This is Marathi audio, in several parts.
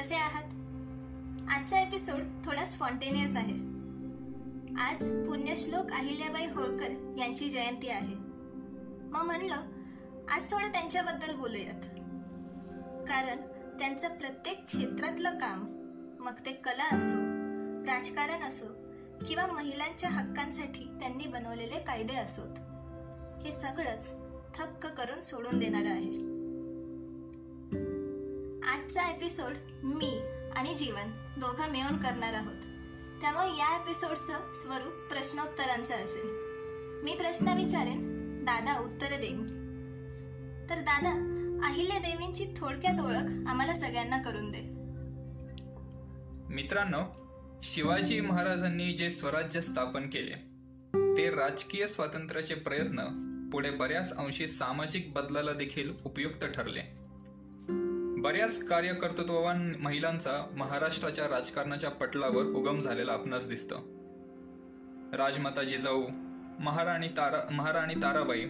कसे आहात? आजचा एपिसोड थोडा स्पॉन्टेनियस आहे. आज पुण्यश्लोक अहिल्याबाई होळकर यांची जयंती आहे. मग म्हणलं आज थोडं त्यांच्याबद्दल बोलूयात. कारण त्यांचं प्रत्येक क्षेत्रातलं काम मग ते कला असो राजकारण असो किंवा महिलांच्या हक्कांसाठी त्यांनी बनवलेले कायदे असोत हे सगळंच थक्क करून सोडून देणार आहे. आजचा एपिसोड मी आणि जीवन दोघं मिळून करणार आहोत. त्यामुळे या एपिसोडचं स्वरूप प्रश्नोत्तरांचं असेल. मी प्रश्न विचारेन दादा उत्तर देईन. तर दादा अहिल्या देवींची थोडक्यात ओळख आम्हाला सगळ्यांना करून दे. मित्रांनो शिवाजी महाराजांनी जे स्वराज्य स्थापन केले ते राजकीय स्वातंत्र्याचे प्रयत्न पुढे बऱ्याच अंशी सामाजिक बदलाला देखील उपयुक्त ठरले. बऱ्याच कार्यकर्तृत्ववान महिलांचा महाराष्ट्राच्या राजकारणाच्या पटलावर उगम झालेला आपणास दिसतं. राजमाता जिजाऊ महाराणी तारा महाराणी ताराबाई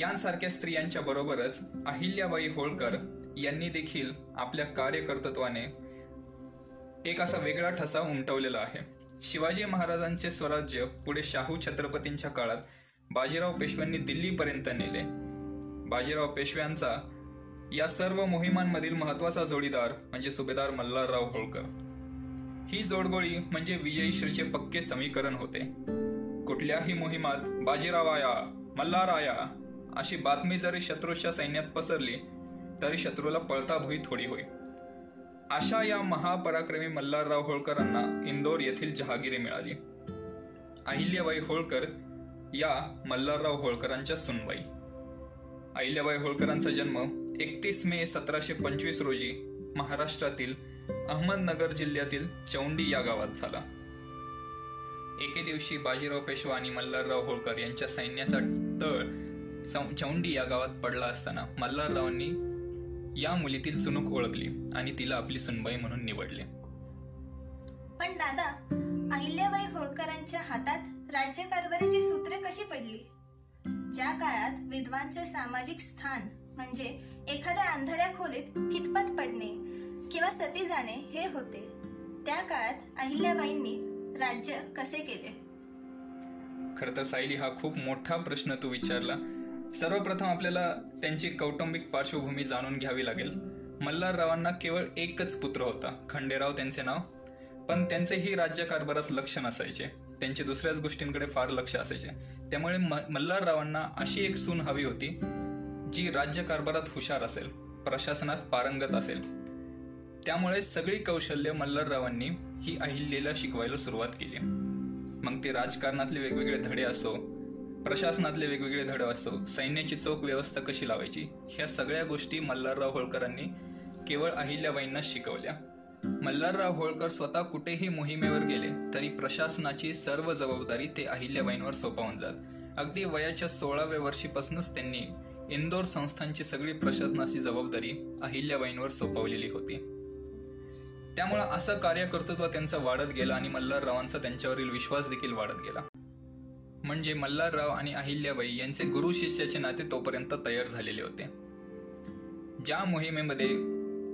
यांसारख्या स्त्रियांच्या बरोबरच अहिल्याबाई होळकर यांनी देखील आपल्या कार्यकर्तृत्वाने एक असा वेगळा ठसा उमटवलेला आहे. शिवाजी महाराजांचे स्वराज्य पुढे शाहू छत्रपतींच्या काळात बाजीराव पेशव्यांनी दिल्लीपर्यंत नेले. बाजीराव पेशव्यांचा या सर्व मोहिमांमधील महत्त्वाचा जोडीदार म्हणजे सुभेदार मल्हारराव होळकर. ही जोडगोळी म्हणजे विजयश्रीचे पक्के समीकरण होते. कुठल्याही मोहिमात बाजीराव आया मल्हार आया अशी बातमी जरी शत्रूच्या सैन्यात पसरली तरी शत्रूला पळता भुई थोडी होई अशा या महापराक्रमी मल्हारराव होळकरांना इंदोर येथील जहागिरी मिळाली. अहिल्याबाई होळकर या मल्हारराव होळकरांच्या सुनबाई. अहिल्याबाई होळकरांचा जन्म एकतीस मे सतराशे पंचवीस रोजी महाराष्ट्रातील अहमदनगर जिल्ह्यातील चौंडी या गावात झाला. एके दिवशी बाजीराव पेशवा आणि मल्हारराव होळकर यांच्या सैन्याचा तळ चौंडी या गावात पडला असताना मल्हाररावांनी या मुलीतील चुनूक ओळखली आणि तिला आपली सुनबाई म्हणून निवडले. पण दादा अहिल्याबाई होळकरांच्या हातात राज्यकारभारीची सूत्रे कशी पडली? ज्या काळात विद्वांचे सामाजिक स्थान म्हणजे एखाद्या अंधाऱ्या खोलीत खितपत पडणे किंवा सती जाणे हे होते. त्या काळात अहिल्याबाईंनी राज्य कसे केले? खर तर सायली हा खूप मोठा प्रश्न तू विचारला. सर्वप्रथम आपल्याला त्यांची कौटुंबिक पार्श्वभूमी जाणून घ्यावी लागेल. मल्हाररावांना केवळ एकच पुत्र होता खंडेराव त्यांचे नाव. पण त्यांचेही राज्यकारभारात लक्ष नसायचे. त्यांचे दुसऱ्याच गोष्टींकडे फार लक्ष असायचे. त्यामुळे म मल्हाररावांना अशी एक सून हवी होती जी राज्यकारभारात हुशार असेल प्रशासनात पारंगत असेल त्यामुळे सगळी कौशल्य मल्हाररावांनी ही अहिल्येला शिकवायला सुरुवात केली. मग ते राजकारणातले वेगवेगळे धडे असो प्रशासनातले वेगवेगळे धडे असो सैन्याची चोख व्यवस्था कशी लावायची ह्या सगळ्या गोष्टी मल्हारराव होळकरांनी केवळ अहिल्याबाईंना शिकवल्या. मल्हारराव होळकर स्वतः कुठेही मोहिमेवर गेले तरी प्रशासनाची सर्व जबाबदारी ते अहिल्याबाईंवर सोपावून जात. अगदी वयाच्या सोळाव्या वर्षीपासूनच त्यांनी इंदोर संस्थांची सगळी प्रशासनाची जबाबदारी अहिल्याबाईंवर सोपवलेली होती. त्यामुळे असं कार्यकर्तृत्व त्यांचं वाढत गेलं आणि मल्हाररावांचा त्यांच्यावरील विश्वास देखील वाढत गेला. म्हणजे मल्हारराव आणि अहिल्याबाई यांचे गुरु शिष्याचे नाते तोपर्यंत तयार झालेले होते. ज्या मोहिमेमध्ये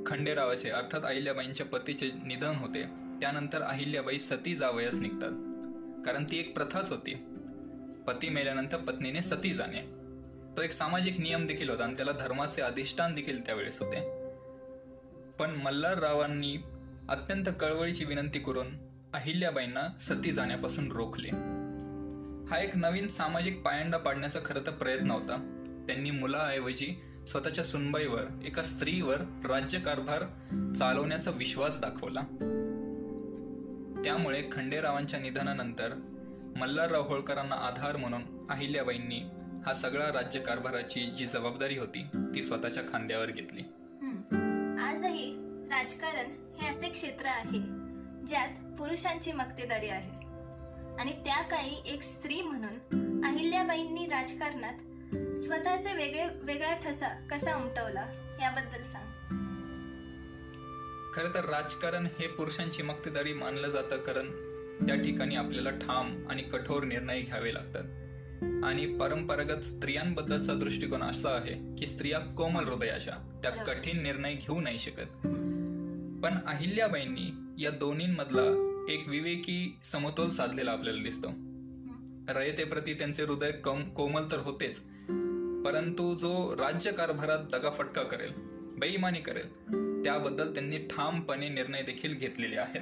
खंडेरावाचे अर्थात अहिल्याबाईंच्या पतीचे निधन होते त्यानंतर अहिल्याबाई सती जावयास निघतात. कारण ती एक प्रथाच होती. पती मेल्यानंतर पत्नीने सती जाणे. तो एक सामाजिक नियम देखील होता आणि त्याला धर्माचे अधिष्ठान देखील त्यावेळेस होते. पण मल्हाररावांनी अत्यंत कळवळीची विनंती करून अहिल्याबाईंना सती जाण्यापासून रोखले. हा एक नवीन सामाजिक पायंडा पाडण्याचा खरं तर प्रयत्न होता. त्यांनी मुलाऐवजी स्वतःच्या सुनबाईवर एका स्त्रीवर राज्यकारभार चालवण्याचा विश्वास दाखवला. त्यामुळे खंडेरावांच्या निधनानंतर मल्हारराव होळकरांना आधार म्हणून अहिल्याबाईंनी हा सगळा राज्यकारभाराची जी जबाबदारी होती ती स्वतःच्या खांद्यावर घेतली. आजही राजकारण हे असे क्षेत्र आहे ज्यात पुरुषांची मक्तेदारी आहे. आणि त्या काळी एक स्त्री म्हणून अहिल्याबाईंनी राजकारणात स्वतःचे वेगळे वेगळा ठसा कसा उमटवला याबद्दल सांग. खर तर राजकारण हे पुरुषांची मक्तेदारी मानलं जातं कारण त्या ठिकाणी आपल्याला ठाम आणि कठोर निर्णय घ्यावे लागतात. आणि परंपरागत स्त्रियांबद्दलचा दृष्टिकोन असा आहे की स्त्रिया कोमल हृदयाच्या त्या कठीण निर्णय घेऊ नाही शकत. पण अहिल्याबाईंनी या दोन्हींमधला एक विवेकी समतोल साधलेला आपल्याला दिसतो. रयतेप्रती त्यांचे हृदय कम कोमल तर होतेच परंतु जो राज्य कारभारात दगाफटका करेल बेईमानी करेल त्याबद्दल त्यांनी ठामपणे निर्णय देखील घेतलेले आहेत.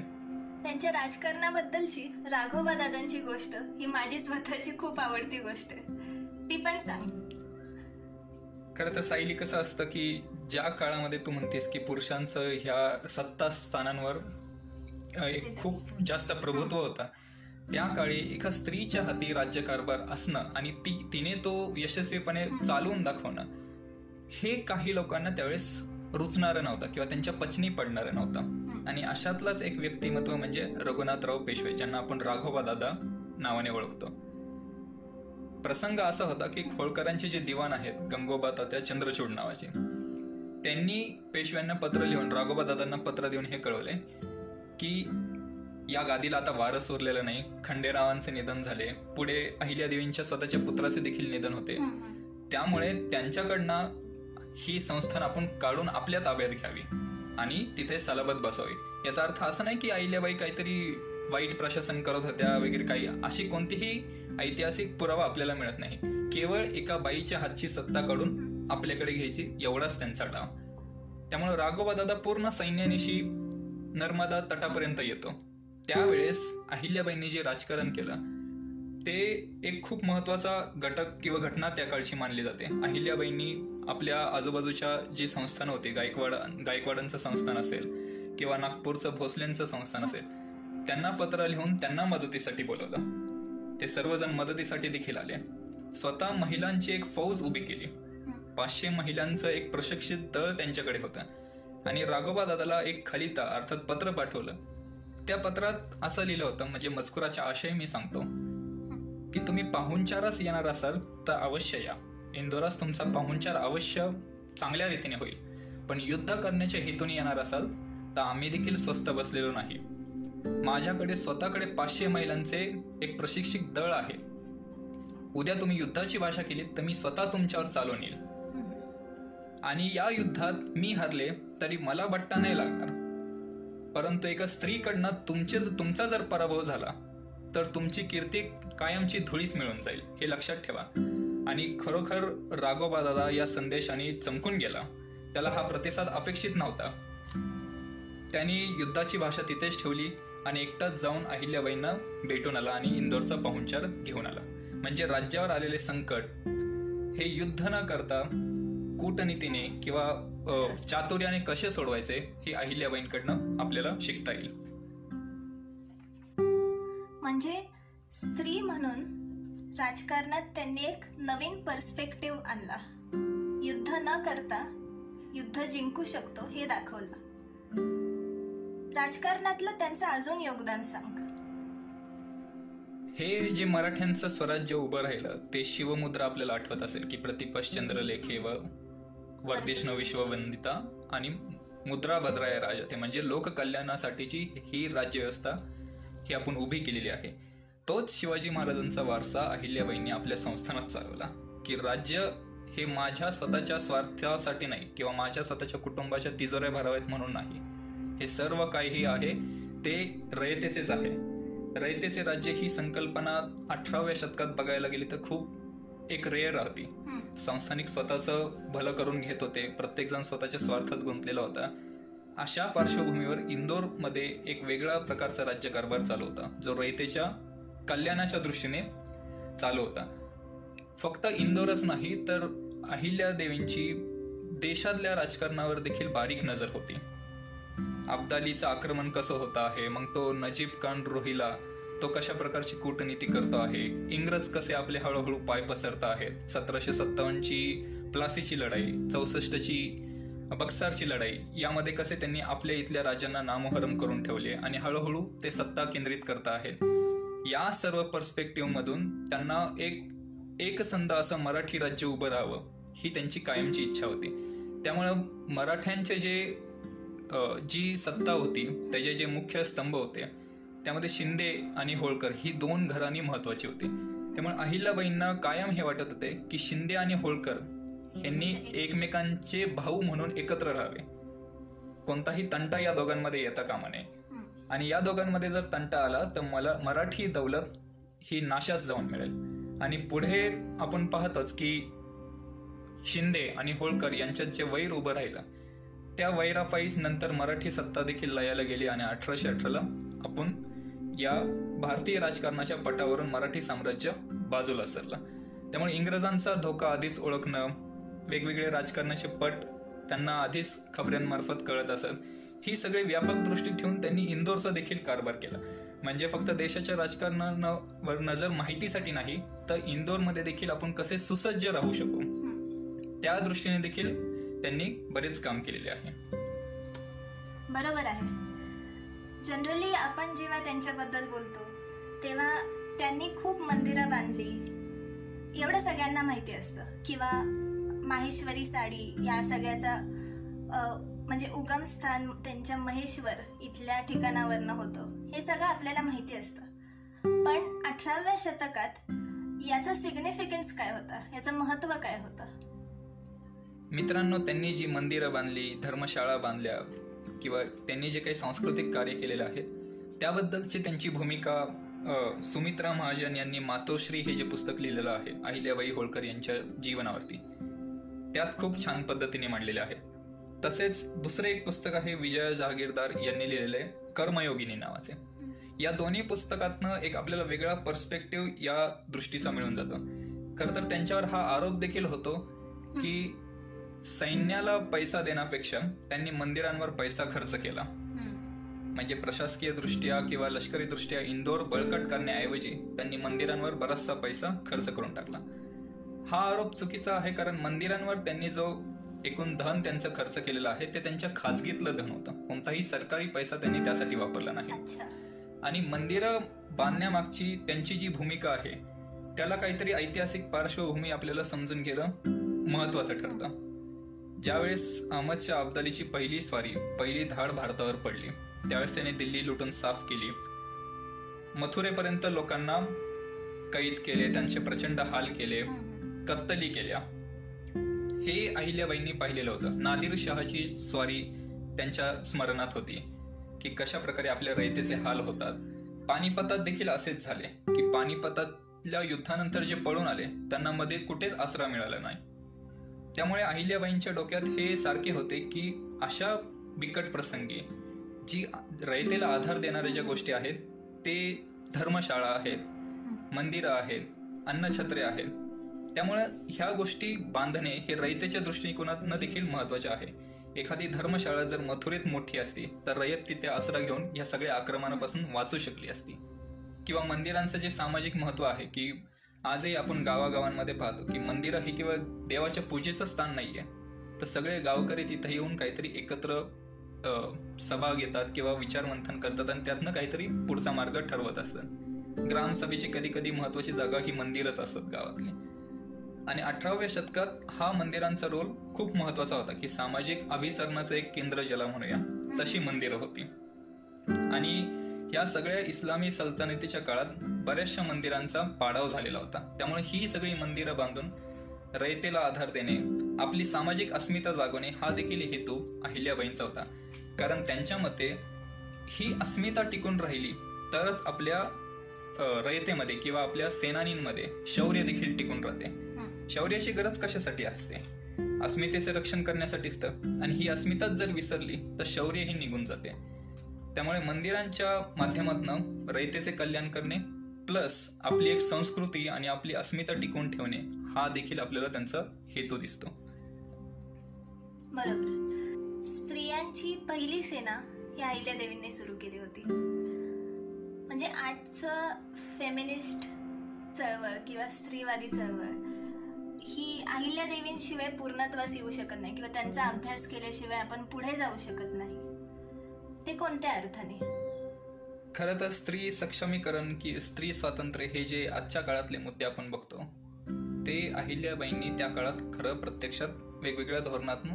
त्यांच्या राजकारणाबद्दलची राघोबा दादांची गोष्ट ही माझी स्वतःची खूप आवडती गोष्ट आहे. ती पण सांग. खरं तर सायली कसं असतं की ज्या काळामध्ये तू म्हणतेस की पुरुषांचं ह्या सत्ता स्थानांवर एक खूप जास्त प्रभुत्व होता त्या काळी एका स्त्रीच्या हाती राज्यकारभार असणं आणि ती तिने तो यशस्वीपणे चालवून दाखवणं हे काही लोकांना त्यावेळेस रुचणारं नव्हतं किंवा त्यांच्या पचनी पडणारं नव्हतं. आणि अशातलाच एक व्यक्तिमत्व म्हणजे रघुनाथराव पेशवे ज्यांना आपण राघोबा दादा नावाने ओळखतो. प्रसंग असा होता की खोळकरांचे जे दिवाण आहेत गंगोबा तात्या चंद्रचूड नावाचे त्यांनी पेशव्यांना पत्र लिहून राघोबा दादांना पत्र देऊन हे कळवले की या गादीला आता वारस उरलेलं नाही खंडेरावांचे निधन झाले पुढे अहिल्यादेवींच्या स्वतःच्या पुत्राचे देखील निधन होते. त्यामुळे त्यांच्याकडनं ही संस्थान आपण काढून आपल्या ताब्यात घ्यावी. आणि तिथे सलाबत बसावी याचा अर्थ असा नाही की अहिल्याबाई काहीतरी वाईट प्रशासन करत होत्या वगैरे काही अशी कोणतीही ऐतिहासिक पुरावा आपल्याला मिळत नाही. केवळ एका बाईच्या हातची सत्ता काढून आपल्याकडे घ्यायची एवढाच त्यांचा डाव. त्यामुळे राघोबा दादा पूर्ण सैन्यानिशी नर्मदा तटापर्यंत येतो. त्यावेळेस अहिल्याबाईंनी जे राजकारण केलं ते एक खूप महत्त्वाचा घटक किंवा घटना त्या काळची मानली जाते. अहिल्याबाईंनी आपल्या आजूबाजूच्या जी संस्थान होती गायकवाड गायकवाडांचं संस्थान असेल किंवा नागपूरचं भोसलेंचं संस्थान असेल त्यांना पत्र लिहून त्यांना मदतीसाठी बोलवलं. ते सर्वजण मदतीसाठी देखील आले. स्वतः महिलांची एक फौज उभी केली. पाचशे महिलांचं एक प्रशिक्षित दळ त्यांच्याकडे होतं. आणि राघोबा दादाला एक खलिता अर्थात पत्र पाठवलं. त्या पत्रात असं लिहिलं होतं म्हणजे मजकुराचा आशय मी सांगतो की तुम्ही पाहुणचारास येणार असाल तर अवश्य या. इंदोरास तुमचा पाहुणचार अवश्य चांगल्या रीतीने होईल. पण युद्ध करण्याच्या हेतूने येणार असाल तर आम्ही देखील स्वस्त बसलेलो नाही. माझ्याकडे स्वतःकडे पाचशे महिलांचे एक प्रशिक्षित दळ आहे. उद्या तुम्ही युद्धाची भाषा केली तर मी स्वतः तुमच्यावर चालून येईल. आणि या युद्धात मी हरले तरी मला बट्टा नाही लागणार. परंतु एका स्त्रीकडनं तुमचे तुमचा जर पराभव झाला तर तुमची कीर्ती कायमची धुळीस मिळून जाईल हे लक्षात ठेवा. आणि खरोखर राघोबा दादा या संदेशाने चमकून गेला. त्याला हा प्रतिसाद अपेक्षित नव्हता. त्यांनी युद्धाची भाषा तिथेच ठेवली आणि एकटाच जाऊन अहिल्याबाईंना भेटून आला आणि इंदोरचा पाहुणचार घेऊन आला. म्हणजे राज्यावर आलेले संकट हे युद्ध न करता कूटनीतीने किंवा चातुर्याने कसे सोडवायचे हे अहिल्याबाईंकडनं आपल्याला शिकता येईल. म्हणजे स्त्री म्हणून राजकारणात त्यांनी एक नवीन पर्स्पेक्टिव्ह आणला. युद्ध न करता युद्ध जिंकू शकतो हे दाखवलं. राजकारणातलं त्यांचं अजून योगदान सांग. हे जे मराठ्यांचं स्वराज्य उभं राहिलं ते शिवमुद्रा आपल्याला आठवत असेल की प्रतिपश्चंद्र लेखे व वर्धिष्णू विश्ववंदिता आणि मुद्रा भद्राय राजा ते म्हणजे लोककल्याणासाठीची ही राज्यव्यवस्था ही आपण उभी केलेली आहे. तोच शिवाजी महाराजांचा वारसा अहिल्याबाईंनी आपल्या संस्थानात चालवला. की राज्य हे माझ्या स्वतःच्या स्वार्थासाठी नाही किंवा माझ्या स्वतःच्या कुटुंबाच्या तिजोऱ्या भराव्यात म्हणून नाही. हे सर्व काही आहे ते रयतेचेच आहे. रयतेचे राज्य ही संकल्पना अठराव्या शतकात बघायला गेली तर खूप एक रेअर होती संस्थानिक स्वतःचं भलं करून घेत होते प्रत्येकजण स्वतःच्या स्वार्थात गुंतलेला होता. अशा पार्श्वभूमीवर इंदोरमध्ये एक वेगळा प्रकारचा राज्यकारभार चालू होता जो रयतेच्या कल्याणाच्या दृष्टीने चालू होता. फक्त इंदोरच नाही तर अहिल्या देवींची देशातल्या राजकारणावर देखील बारीक नजर होती. अब्दालीचं आक्रमण कसं होतं आहे? मग तो नजीब खान रोहिला तो कशा प्रकारची कूटनीती करतो आहे? इंग्रज कसे आपले हळूहळू पाय पसरत आहेत? सतराशे सत्तावन्नची प्लासीची लढाई चौसष्टची बक्सारची लढाई यामध्ये कसे त्यांनी आपल्या इथल्या राजांना नामोहरम करून ठेवले आणि हळूहळू ते सत्ता केंद्रित करत आहेत? या सर्व पर्स्पेक्टिव्ह मधून त्यांना एक एकसंध असं मराठी राज्य उभं राहावं ही त्यांची कायमची इच्छा होती. त्यामुळं मराठ्यांचे जे जी सत्ता होती त्याचे जे मुख्य स्तंभ होते त्यामध्ये शिंदे आणि होळकर ही दोन घराणी महत्वाची होती. त्यामुळे अहिल्याबाईंना कायम हे वाटत होते की शिंदे आणि होळकर यांनी एकमेकांचे भाऊ म्हणून एकत्र राहावे. कोणताही तंटा या दोघांमध्ये येता कामा नये. आणि या दोघांमध्ये जर तंटा आला तर मला मराठी दौलत ही नाशास जाऊन मिळेल. आणि पुढे आपण पाहतोच की शिंदे आणि होळकर यांच्यात जे वैर उभं राहिलं त्या वैरापायीच नंतर मराठी सत्ता देखील लयाला गेली आणि अठराशे अठराला आपण या भारतीय राजकारणाच्या पटावरून मराठी साम्राज्य बाजूला सरलं. त्यामुळे इंग्रजांचा धोका आधीच ओळखणं वेगवेगळे राजकारणाचे पट त्यांना आधीच खबऱ्यांमार्फत कळत असत ही सगळी व्यापक दृष्टी ठेवून त्यांनी इंदोरचा देखील कारभार केला. म्हणजे फक्त देशाच्या राजकारणावर नजर माहितीसाठी नाही तर इंदोरमध्ये देखील आपण कसे सुसज्ज राहू शकू? त्या दृष्टीने देखील त्यांनी बरेच काम केलेले आहे. बरोबर आहे. जनरली आपण जेव्हा त्यांच्याबद्दल बोलतो तेव्हा त्यांनी खूप मंदिरं बांधली. एवढं सगळ्यांना माहिती असतं. किंवा माहेश्वरी साडी या सगळ्याचा म्हणजे उगमस्थान त्यांच्या महेश्वर इथल्या ठिकाणावरनं होतं. हे सगळं आपल्याला माहिती असतं. पण अठराव्या शतकात याचा सिग्निफिकन्स काय होता? याचं महत्त्व काय होतं? मित्रांनो त्यांनी जी मंदिरं बांधली धर्मशाळा बांधल्या किंवा त्यांनी जे काही सांस्कृतिक कार्य केलेलं आहे त्याबद्दलची त्यांची भूमिका सुमित्रा महाजन यांनी मातोश्री हे जे पुस्तक लिहिलेलं आहे अहिल्याबाई होळकर यांच्या जीवनावरती त्यात खूप छान पद्धतीने मांडलेलं आहे. तसेच दुसरे एक पुस्तक आहे विजय जहागीरदार यांनी लिहिलेले कर्मयोगिनी नावाचे. या दोन्ही पुस्तकातनं एक आपल्याला वेगळा पर्स्पेक्टिव्ह या दृष्टीचा मिळून जातो. खरं तर त्यांच्यावर हा आरोप देखील होतो की सैन्याला पैसा देण्यापेक्षा त्यांनी मंदिरांवर पैसा खर्च केला. म्हणजे प्रशासकीय दृष्ट्या किंवा लष्करी दृष्ट्या इंदोर बळकट करण्याऐवजी त्यांनी मंदिरांवर बराचसा पैसा खर्च करून टाकला. हा आरोप चुकीचा आहे कारण मंदिरांवर त्यांनी जो एकूण धन त्यांचं खर्च केलेलं आहे ते त्यांच्या खाजगीतलं धन होतं. कोणताही सरकारी पैसा त्यांनी त्यासाठी वापरला नाही. आणि मंदिरं बांधण्यामागची त्यांची जी भूमिका आहे त्याला काहीतरी ऐतिहासिक पार्श्वभूमी आपल्याला समजून घेणं महत्वाचं ठरतं. ज्यावेळेस अहमदच्या अब्दालीची पहिली स्वारी पहिली धाड भारतावर पडली त्यावेळेस त्याने दिल्ली लुटून साफ केली. मथुरेपर्यंत लोकांना कैद केले त्यांचे प्रचंड हाल केले कत्तली केल्या. हे अहिल्याबाईंनी पाहिलेलं होतं. नादिर शहाची स्वारी त्यांच्या स्मरणात होती की कशा प्रकारे आपल्या रयतेचे हाल होतात. पानिपतात देखील असेच झाले की पानिपतातल्या युद्धानंतर जे पळून आले त्यांना मध्ये कुठेच आसरा मिळाला नाही. त्यामुळे अहिल्याबाईंच्या डोक्यात हे सारखे होते की अशा बिकट प्रसंगी जी रयतेला आधार देणाऱ्या ज्या गोष्टी आहेत ते धर्मशाळा आहेत मंदिरं आहेत अन्नछत्रे आहेत त्यामुळे ह्या गोष्टी बांधणे हे रयतेच्या दृष्टिकोनातनं देखील महत्त्वाचे आहे. एखादी धर्मशाळा जर मथुरेत मोठी असती तर रयत तिथे आसरा घेऊन या सगळ्या आक्रमणापासून वाचू शकली असती. किंवा मंदिरांचं जे सामाजिक महत्त्व आहे की आजही आपण गावागावांमध्ये पाहतो की मंदिरं हे केवळ देवाच्या पूजेचं स्थान नाही आहे तर सगळे गावकरी तिथे येऊन काहीतरी एकत्र सभा घेतात किंवा विचारमंथन करतात आणि त्यातनं काहीतरी पुढचा मार्ग ठरवत असतात. ग्रामसभेची कधी कधी महत्वाची जागा ही मंदिरच असतात गावातली. आणि अठराव्या शतकात हा मंदिरांचा रोल खूप महत्त्वाचा होता की सामाजिक अभिसरणाचं एक केंद्र ज्याला म्हणूया तशी मंदिरं होती. आणि या सगळ्या इस्लामी सल्तनतीच्या काळात बऱ्याचशा मंदिरांचा पाडाव झालेला होता. त्यामुळे ही सगळी मंदिरं बांधून रयतेला आधार देणे आपली सामाजिक अस्मिता जागवणे हा देखील हेतू अहिल्याबाईंचा होता. कारण त्यांच्या मते ही अस्मिता टिकून राहिली तरच आपल्या रयतेमध्ये किंवा आपल्या सेनानींमध्ये शौर्य देखील टिकून राहते. शौर्याची गरज कशासाठी असते? अस्मितेचे रक्षण करण्यासाठीच तर. आणि ही अस्मिताच जर विसरली तर शौर्यही निघून जाते. त्यामुळे मंदिरांच्या माध्यमातून रयतेचे कल्याण करणे प्लस आपली एक संस्कृती आणि आपली अस्मिता टिकवून ठेवणे हा देखील आपल्याला त्यांचा हेतू दिसतो. बरोबर. स्त्रियांची पहिली सेना ही अहिल्यादेवींनी सुरू केली होती. म्हणजे आजचं फेमिनिस्ट चळवळ किंवा स्त्रीवादी चळवळ ही अहिल्यादेवींशिवाय पूर्णत्वास येऊ शकत नाही किंवा त्यांचा अभ्यास केल्याशिवाय आपण पुढे जाऊ शकत नाही. ते कोणत्या अर्थाने? खरं तर स्त्री सक्षमीकरण की स्त्री स्वातंत्र्य हे जे आजच्या काळातले मुद्दे आपण बघतो ते अहिल्याबाईंनी त्या काळात खरं प्रत्यक्षात वेगवेगळ्या धोरणातून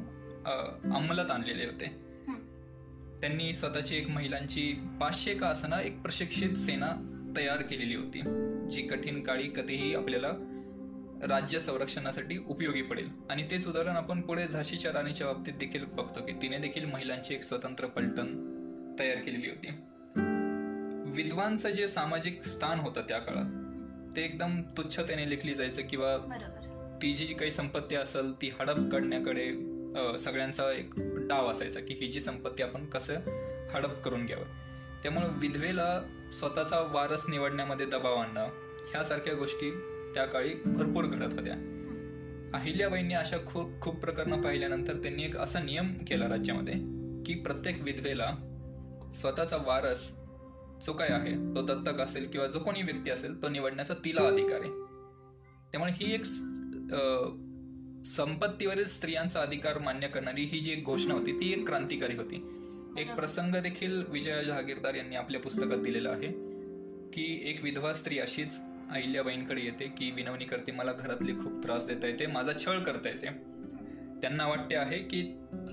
अंमलात आणलेले होते. त्यांनी स्वतःची एक महिलांची पाचशे का असना एक प्रशिक्षित सेना तयार केलेली होती जी कठीण काळी कधीही आपल्याला राज्य संरक्षणासाठी उपयोगी पडेल. आणि तेच उदाहरण आपण पुढे झाशीच्या राणीच्या बाबतीत देखील बघतो की तिने देखील महिलांची एक स्वतंत्र पलटण तयार केलेली होती. विद्वांचं जे सामाजिक स्थान होतं त्या काळात ते एकदम तुच्छतेने लेखली जायचं किंवा ती जी काही संपत्ती असेल ती हडप काढण्याकडे अ, सगळ्यांचा एक डाव असायचा की ही जी संपत्ती आपण कसं हडप करून घ्यावं. त्यामुळे विधवेला स्वतःचा वारस निवडण्यामध्ये दबाव आणणं ह्यासारख्या गोष्टी त्या काळी भरपूर घडत होत्या. अहिल्याबाईंनी अशा खूप खूप प्रकरणं पाहिल्यानंतर त्यांनी एक असा नियम केला राज्यामध्ये की प्रत्येक विधवेला स्वतःचा वारस जो काय आहे तो दत्तक असेल किंवा जो कोणी व्यक्ती असेल तो निवडण्याचा तिला अधिकार आहे. त्यामुळे ही एक संपत्तीवरील स्त्रियांचा अधिकार मान्य करणारी ही जी एक घोषणा होती ती एक क्रांतिकारी होती. एक प्रसंग देखील विजया जहागीरदार यांनी आपल्या पुस्तकात दिलेला आहे की एक विधवा स्त्री अशीच अहिल्याबाईंकडे येते की विनवणी करते मला घरातले खूप त्रास देता येते माझा छळ करता येते. त्यांना वाटते आहे की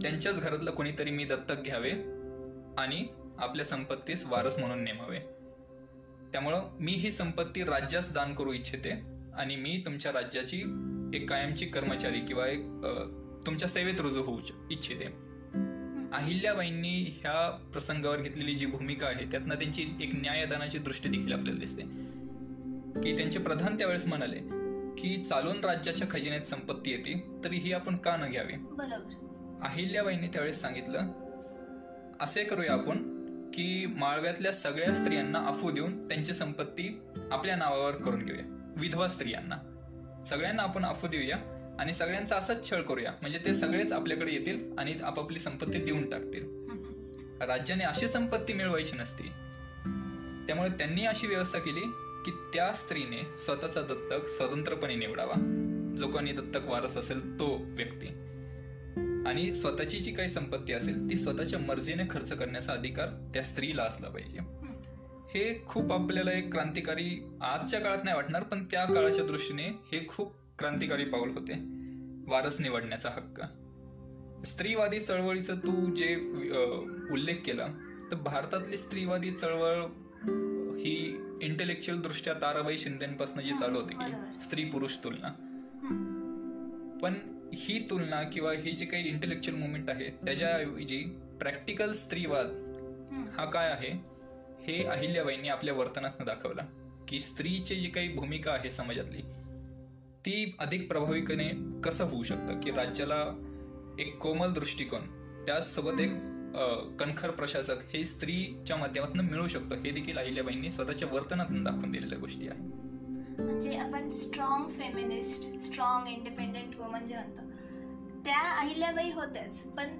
त्यांच्याच घरातलं कोणीतरी मी दत्तक घ्यावे आणि आपल्या संपत्तीस वारस म्हणून नेमावे. त्यामुळं मी ही संपत्ती राज्यास दान करू इच्छिते आणि मी तुमच्या राज्याची एक कायमची कर्मचारी किंवा एक तुमच्या सेवेत रुजू होऊ इच्छिते. अहिल्याबाईंनी ह्या प्रसंगावर घेतलेली जी भूमिका आहे त्यातनं त्यांची एक न्यायदानाची दृष्टी देखील आपल्याला दिसते. की त्यांचे प्रधान त्यावेळेस म्हणाले की चालून राज्याच्या खजिन्यात संपत्ती येते तरी ही आपण का न घ्यावी? बरोबर. अहिल्याबाईंनी त्यावेळेस सांगितलं असे करूया आपण की माळव्यातल्या सगळ्या स्त्रियांना अफू देऊन त्यांची संपत्ती आपल्या नावावर करून घेऊया विधवा स्त्रियांना. सगळ्यांना आपण अफू देऊया आणि सगळ्यांचा असाच छळ करूया म्हणजे ते सगळेच आपल्याकडे येतील आणि आपापली संपत्ती देऊन टाकतील. राज्याने अशी संपत्ती मिळवायची नसती. त्यामुळे त्यांनी अशी व्यवस्था केली की त्या स्त्रीने स्वतःचा दत्तक स्वतंत्रपणे निवडावा. जो कोणी दत्तक वारस असेल तो व्यक्ती. आणि स्वतःची जी काही संपत्ती असेल ती स्वतःच्या मर्जीने खर्च करण्याचा अधिकार त्या स्त्रीला असला पाहिजे. हे खूप आपल्याला एक क्रांतिकारी आजच्या काळात नाही वाटणार पण त्या काळाच्या दृष्टीने हे खूप क्रांतिकारी पाऊल होते. वारस निवडण्याचा हक्क. स्त्रीवादी चळवळीचं तू जे उल्लेख केला तर भारतातली स्त्रीवादी चळवळ ही इंटेलेक्च्युअल दृष्ट्या ताराबाई शिंदेपासून जी चालू होती. की स्त्री पुरुष तुलना. पण ही तुलना किंवा ही जी काही इंटेलेक्च्युअल मुवमेंट आहे त्याच्याऐवजी प्रॅक्टिकल स्त्रीवाद हा. काय आहे हे अहिल्याबाईंनी आपल्या वर्तनात दाखवला की स्त्रीची जी काही भूमिका आहे समाजातली ती अधिक प्रभावीपणे कसं होऊ शकतं? की राज्याला एक कोमल दृष्टिकोन त्याचसोबत एक कणखर प्रशासक हे स्त्रीच्या माध्यमातून मिळू शकतं. हे देखील अहिल्याबाईंनी स्वतःच्या वर्तनातून दाखवून दिलेल्या गोष्टी आहेत. म्हणजे आपण strong feminist strong independent woman जे म्हणतो त्या अहिल्याबाई होत्याच. पण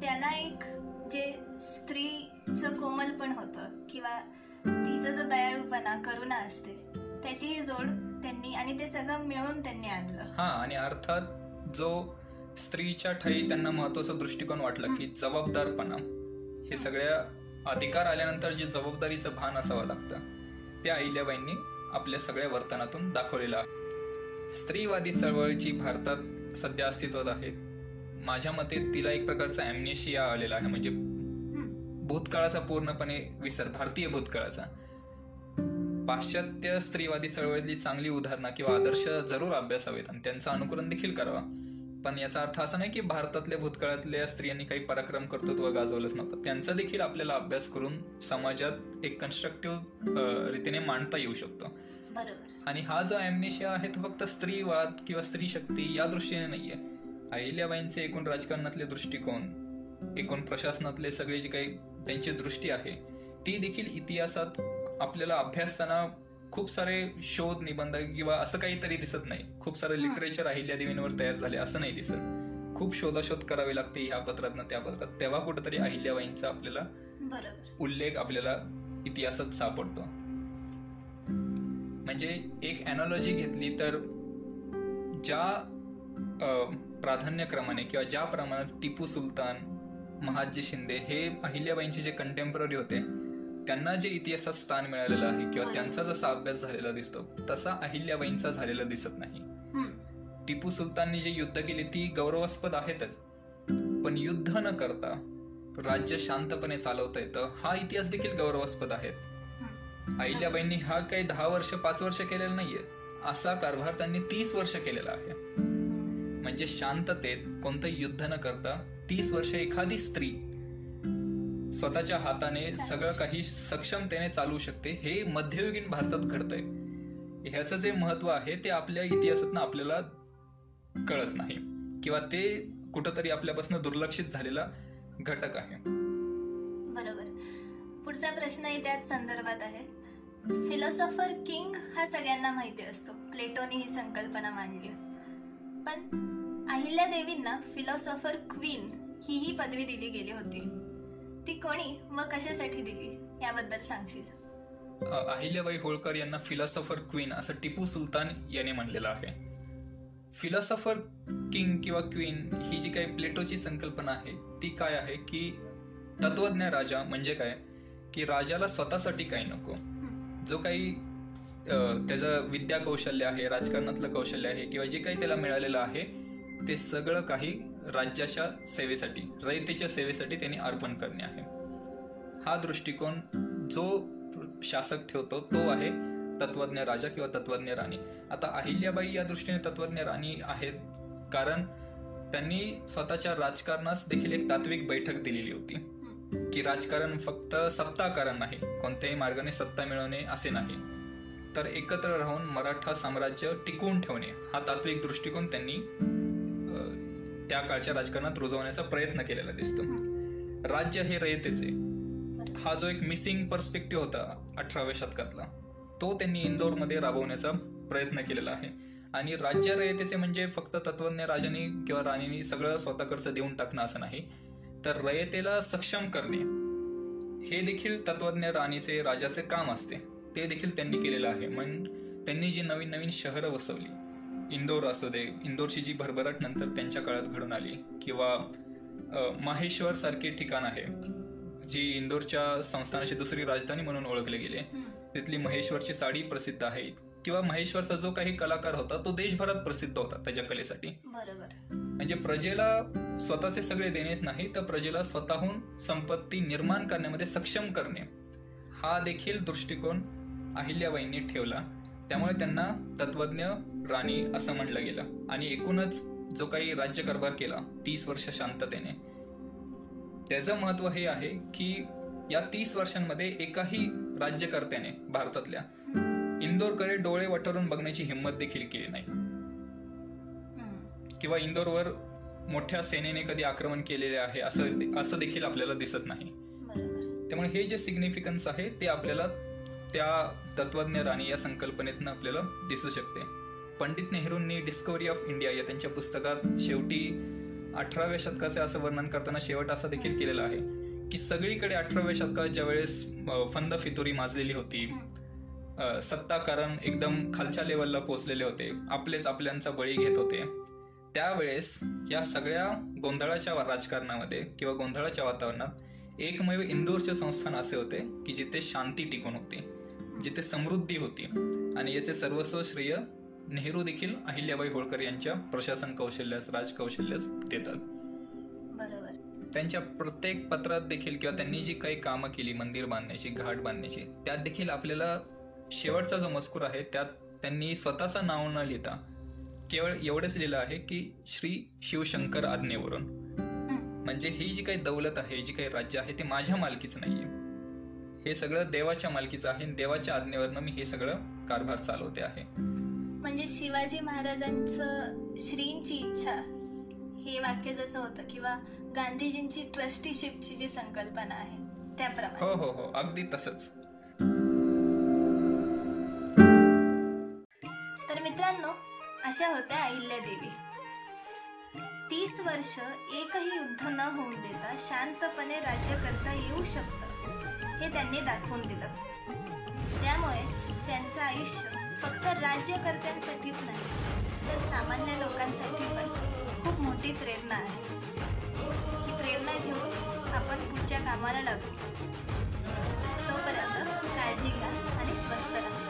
त्यांना एक जे स्त्रीचं कोमल पण होतं किंवा तिचं जो दयाळूपणा करुणा असते त्याची ही जोड त्यांनी आणि ते सगळं मिळून त्यांनी आणलं. हा आणि अर्थात जो स्त्रीच्या ठाई त्यांना महत्त्वाचा दृष्टिकोन वाटला की जबाबदारपणा हे सगळ्या अधिकार आल्यानंतर जे जबाबदारीचं भान असावं लागतं त्या अहिल्याबाईंनी आपल्या सगळ्या वर्तनातून दाखवलेलं आहे. स्त्रीवादी चळवळीची भारतात सध्या अस्तित्वात आहे. माझ्या मते तिला एक प्रकारचा ॲम्नेशिया आलेला आहे. म्हणजे भूतकाळाचा पूर्णपणे विसर भारतीय भूतकाळाचा. पाश्चात्य स्त्रीवादी चळवळीतली चांगली उदाहरणं किंवा आदर्श जरूर अभ्यासावेत आणि त्यांचं अनुकरण देखील करावा. पण याचा अर्थ असा नाही की भारतातल्या भूतकाळातल्या स्त्रियांनी काही पराक्रम कर्तृत्व गाजवलंच नव्हतं. त्यांचा देखील आपल्याला अभ्यास करून समाजात एक कन्स्ट्रक्टिव्ह रीतीने मांडता येऊ शकतो. बरोबर. आणि हा जो ॲम्नेशिया आहे तो फक्त स्त्रीवाद किंवा स्त्री शक्ती या दृष्टीने नाहीये. अहिल्याबाईंचे एकूण राजकारणातले दृष्टिकोन एकूण प्रशासनातले सगळे जे काही त्यांची दृष्टी आहे ती देखील इतिहासात आपल्याला अभ्यासताना खूप सारे शोध निबंध किंवा असं काहीतरी दिसत नाही. खूप सारे लिटरेचर अहिल्या देवींवर तयार झाले असं नाही दिसत. खूप शोधाशोध करावी लागते ह्या पत्रातनं त्या पत्रात. तेव्हा कुठेतरी अहिल्याबाईंचा आपल्याला उल्लेख आपल्याला इतिहासात सापडतो. म्हणजे एक अॅनॉलॉजी घेतली तर ज्या प्राधान्यक्रमाने किंवा ज्या प्रमाणात टिपू सुलतान महादजी शिंदे हे अहिल्याबाईंचे जे कंटेम्पररी होते त्यांना जे इतिहासात स्थान मिळालेलं आहे किंवा त्यांचा जसा अभ्यास झालेला दिसतो तसा अहिल्याबाईंचा झालेला दिसत नाही. टिपू सुलताननी जे युद्ध केली ती गौरवास्पद आहेतच. पण युद्ध न करता राज्य शांतपणे चालवता येतं हा इतिहास देखील गौरवास्पद आहे. अहिल्याबाईंनी हा काही दहा वर्ष पाच वर्ष केलेला नाहीये. असा कारभार त्यांनी तीस वर्ष केलेला आहे. म्हणजे शांततेत कोणतंही युद्ध न करता तीस वर्ष एखादी स्त्री स्वतःच्या हाताने सगळं काही सक्षमतेने चालू शकते हे मध्ययुगीन भारतात घडतंय. ह्याचं जे महत्त्व आहे ते आपल्या इतिहासातनं आपल्याला कळत नाही. किंवा ते कुठंतरी आपल्यापासून दुर्लक्षित झालेला घटक आहे. बरोबर. पुढचा प्रश्नही त्याच संदर्भात आहे. फिलॉसॉफर किंग हा सगळ्यांना माहिती असतो. प्लेटोने ही संकल्पना मांडली पण अहिल्या देवींना फिलॉसॉफर क्वीन ही ही पदवी दिली गेली होती. ती कोणी व कशासाठी दिली याबद्दल सांगशील? अहिल्याबाई होळकर यांना फिलॉसॉफर क्वीन असं टिपू सुलतान याने म्हणलेलं आहे. फिलॉसॉफर किंग किंवा क्वीन ही जी काही प्लेटोची संकल्पना आहे ती काय आहे की तत्वज्ञ राजा म्हणजे काय? की राजाला स्वतःसाठी काही नको. जो काही त्याचं विद्या कौशल्य आहे राजकारणातलं कौशल्य आहे किंवा जे काही त्याला मिळालेलं आहे ते सगळं काही राज्याच्या सेवेसाठी रयतेच्या सेवेसाठी त्यांनी अर्पण करणे आहे. हा दृष्टिकोन जो शासक ठेवतो तो आहे तत्वज्ञ राजा किंवा तत्वज्ञ राणी. आता अहिल्याबाई या दृष्टीने तत्वज्ञ राणी आहेत कारण त्यांनी स्वतःच्या राजकारणास देखील एक तात्विक बैठक दिलेली होती. की राजकारण फक्त सत्ताकारण नाही कोणत्याही मार्गाने सत्ता मिळवणे असे नाही. तर एकत्र राहून मराठा साम्राज्य टिकवून ठेवणे हा तात्विक दृष्टिकोन त्यांनी त्या काळच्या राजकारणात रुजवण्याचा प्रयत्न केलेला दिसतो. राज्य हे रयतेचे. हा जो एक मिसिंग पर्स्पेक्टिव्ह होता अठराव्या शतकातला तो त्यांनी इंदोरमध्ये राबवण्याचा प्रयत्न केलेला आहे. आणि राज्य रयतेचे म्हणजे फक्त तत्वज्ञ राजांनी किंवा राणींनी सगळं स्वतःकडचं देऊन टाकणं असं नाही तर रयतेला सक्षम करणे हे देखील तत्वज्ञ राणीचे राजाचे काम असते. ते देखील त्यांनी केलेलं आहे. मग त्यांनी जी नवीन नवीन शहरं वसवली इंदोर असू दे इंदोरची जी भरभराट नंतर त्यांच्या काळात घडून आली किंवा अ, माहेश्वर सारखे ठिकाण आहे जी इंदोरच्या संस्थानाची दुसरी राजधानी म्हणून ओळखले गेले. तिथली महेश्वरची साडी प्रसिद्ध आहे किंवा महेश्वरचा जो काही कलाकार होता तो देशभरात प्रसिद्ध होता त्याच्या कलेसाठी. बरोबर. म्हणजे प्रजेला स्वतःचे सगळे देणेच नाही तर प्रजेला स्वतःहून संपत्ती निर्माण करण्यामध्ये सक्षम करणे हा देखील दृष्टिकोन अहिल्याबाईंनी ठेवला. त्यामुळे त्यांना तत्वज्ञ राणी असं म्हणलं गेलं. आणि एकूणच जो काही राज्यकारभार केला तीस वर्ष शांततेने. त्याचं महत्त्व हे आहे की या तीस वर्षांमध्ये एकाही राज्यकर्त्याने भारतातल्या इंदोरकडे डोळे वटरून बघण्याची हिंमत देखील केली नाही. किंवा इंदोरवर मोठ्या सेनेने कधी आक्रमण केलेले आहे असं असं देखील आपल्याला दिसत नाही. त्यामुळे हे जे सिग्निफिकन्स आहे ते आपल्याला त्या तत्वज्ञ राणी या संकल्पनेतनं आपल्याला दिसू शकते. पंडित नेहरूंनी डिस्कवरी ऑफ इंडिया या त्यांच्या पुस्तकात शेवटी अठराव्या शतकाचे असं वर्णन करताना शेवट असं देखील केलेलं आहे की सगळीकडे अठराव्या शतकात ज्या वेळेस फंद फितुरी माजलेली होती सत्ताकारण एकदम खालच्या लेवलला पोचलेले होते आपलेच आपल्यांचा बळी घेत होते त्यावेळेस या सगळ्या गोंधळाच्या राजकारणामध्ये किंवा गोंधळाच्या वातावरणात एकमेव इंदोरचे संस्थान असे होते की जिथे शांती टिकून होती. जिथे समृद्धी होती. आणि याचे सर्वस्व श्रेय नेहरू देखील अहिल्याबाई होळकर यांच्या प्रशासन कौशल्यास राजकौशल्यास देतात. बरोबर. त्यांच्या प्रत्येक पत्रात देखील किंवा त्यांनी जी काही कामं केली मंदिर बांधण्याची घाट बांधण्याची त्यात देखील आपल्याला शेवटचा जो मजकूर आहे त्यात त्यांनी स्वतःचं नाव न लिहिता केवळ एवढंच लिहिलं आहे की श्री शिवशंकर आज्ञेवरून. म्हणजे ही जी काही दौलत आहे जी काही राज्य आहे ते माझ्या मालकीचं नाहीये. हे सगळं देवाच्या मालकीचं आहे देवाच्या आज्ञेवरनं मी हे सगळं कारभार चालवते आहे. म्हणजे शिवाजी महाराजांचं श्रींची इच्छा हे वाक्य जसं होतं किंवा गांधीजींची ट्रस्टीशिपची जी संकल्पना आहे त्याप्रमाणे. हो हो हो अगदी तसंच. तर मित्रांनो अशा होत्या अहिल्या देवी. तीस वर्ष एकही युद्ध न होऊन देता शांतपणे राज्य करता येऊ शकतं हे त्यांनी दाखवून दिलं. त्यामुळेच त्यांचं आयुष्य फक्त राज्यकर्त्यांसाठीच नाही तर सामान्य लोकांसाठी पण खूप मोठी प्रेरणा आहे. ही प्रेरणा घेऊन आपण पुढच्या कामाला लागू. तोपर्यंत काळजी घ्या आणि स्वस्त राहा.